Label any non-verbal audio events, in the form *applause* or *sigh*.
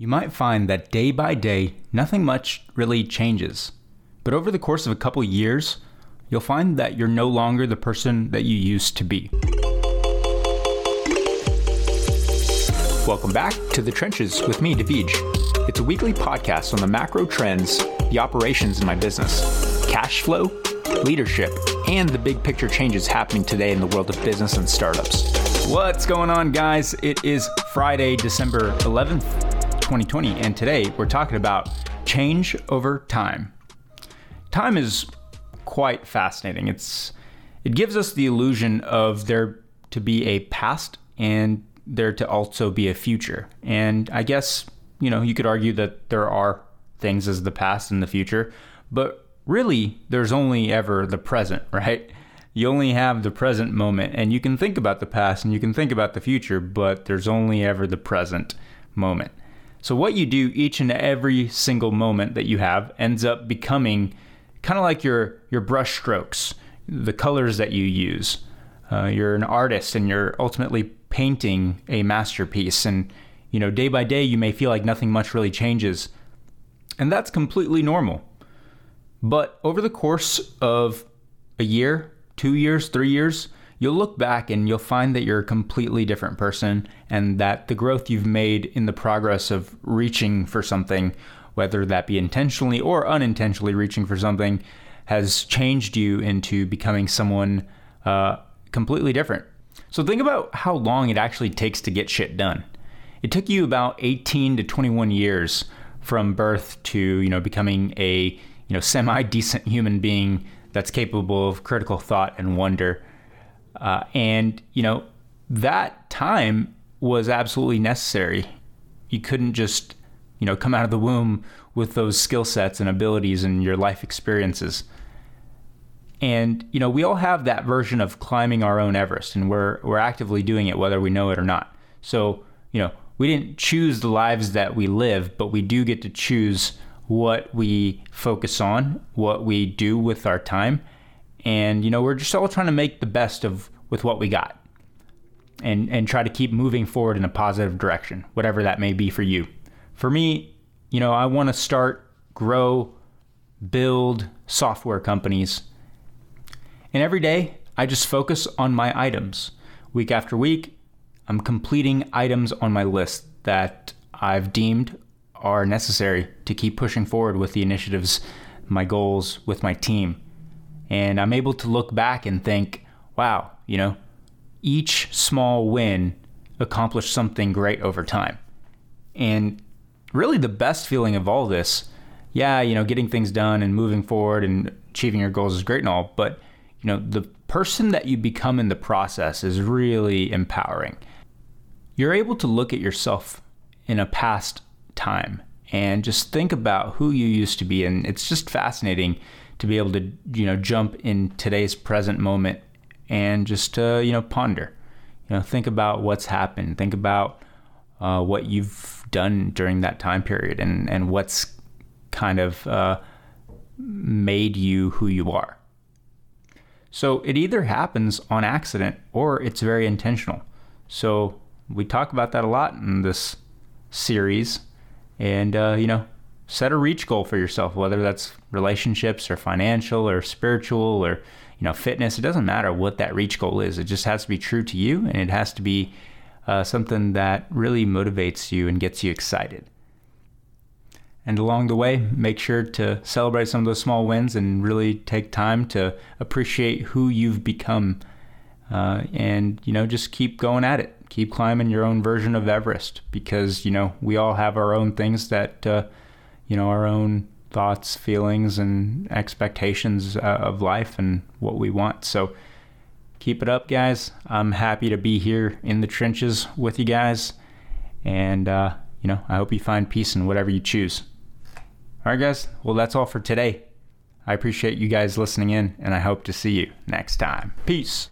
You might find that day by day, nothing much really changes. But over the course of a couple years, you'll find that you're no longer the person that you used to be. Welcome back to The Trenches with me, David. It's a weekly podcast on the macro trends, the operations in my business, cash flow, leadership, and the big picture changes happening today in the world of business and startups. What's going on, guys? It is Friday, December 11th, 2020, and today we're talking about change over time. Time is quite fascinating. It's it gives us the illusion of there to be a past and there to also be a future. And I guess, you know, you could argue that there are things as the past and the future, but really there's only ever the present, *laughs* right? You only have the present moment and you can think about the past and you can think about the future, but there's only ever the present moment. So, what you do each and every single moment that you have ends up becoming kind of like your, your brush strokes, the colors that you use. Uh, you're an artist and you're ultimately painting a masterpiece. And, you know, day by day, you may feel like nothing much really changes. And that's completely normal. But over the course of a year, two years, three years, you'll look back and you'll find that you're a completely different person and that the growth you've made in the progress of reaching for something, whether that be intentionally or unintentionally reaching for something, has changed you into becoming someone uh, completely different. So think about how long it actually takes to get shit done. It took you about 18 to 21 years from birth to, you know, becoming a, you know, semi decent human being that's capable of critical thought and wonder uh, and, you know, that time was absolutely necessary. You couldn't just, you know, come out of the womb with those skill sets and abilities and your life experiences. And, you know, we all have that version of climbing our own Everest, and we're, we're actively doing it whether we know it or not. So, you know, we didn't choose the lives that we live, but we do get to choose what we focus on, what we do with our time, and you know we're just all trying to make the best of with what we got. And and try to keep moving forward in a positive direction whatever that may be for you. For me you know i want to start grow build software companies. And every day i just focus on my items. Week after week i'm completing items on my list that i've deemed are necessary to keep pushing forward with the initiatives my goals with my team and I'm able to look back and think, wow, you know, each small win accomplished something great over time. And really, the best feeling of all this, yeah, you know, getting things done and moving forward and achieving your goals is great and all, but, you know, the person that you become in the process is really empowering. You're able to look at yourself in a past time and just think about who you used to be. And it's just fascinating to be able to you know jump in today's present moment and just uh, you know ponder. You know think about what's happened. Think about uh, what you've done during that time period and and what's kind of uh, made you who you are. So it either happens on accident or it's very intentional. So we talk about that a lot in this series and uh, you know set a reach goal for yourself, whether that's relationships or financial or spiritual or you know fitness. It doesn't matter what that reach goal is. It just has to be true to you, and it has to be uh, something that really motivates you and gets you excited. And along the way, make sure to celebrate some of those small wins and really take time to appreciate who you've become. Uh, and you know, just keep going at it. Keep climbing your own version of Everest because you know we all have our own things that uh, you know our own thoughts, feelings, and expectations uh, of life and what we want. So keep it up, guys. I'm happy to be here in the trenches with you guys, and uh, you know I hope you find peace in whatever you choose. All right, guys. Well, that's all for today. I appreciate you guys listening in, and I hope to see you next time. Peace.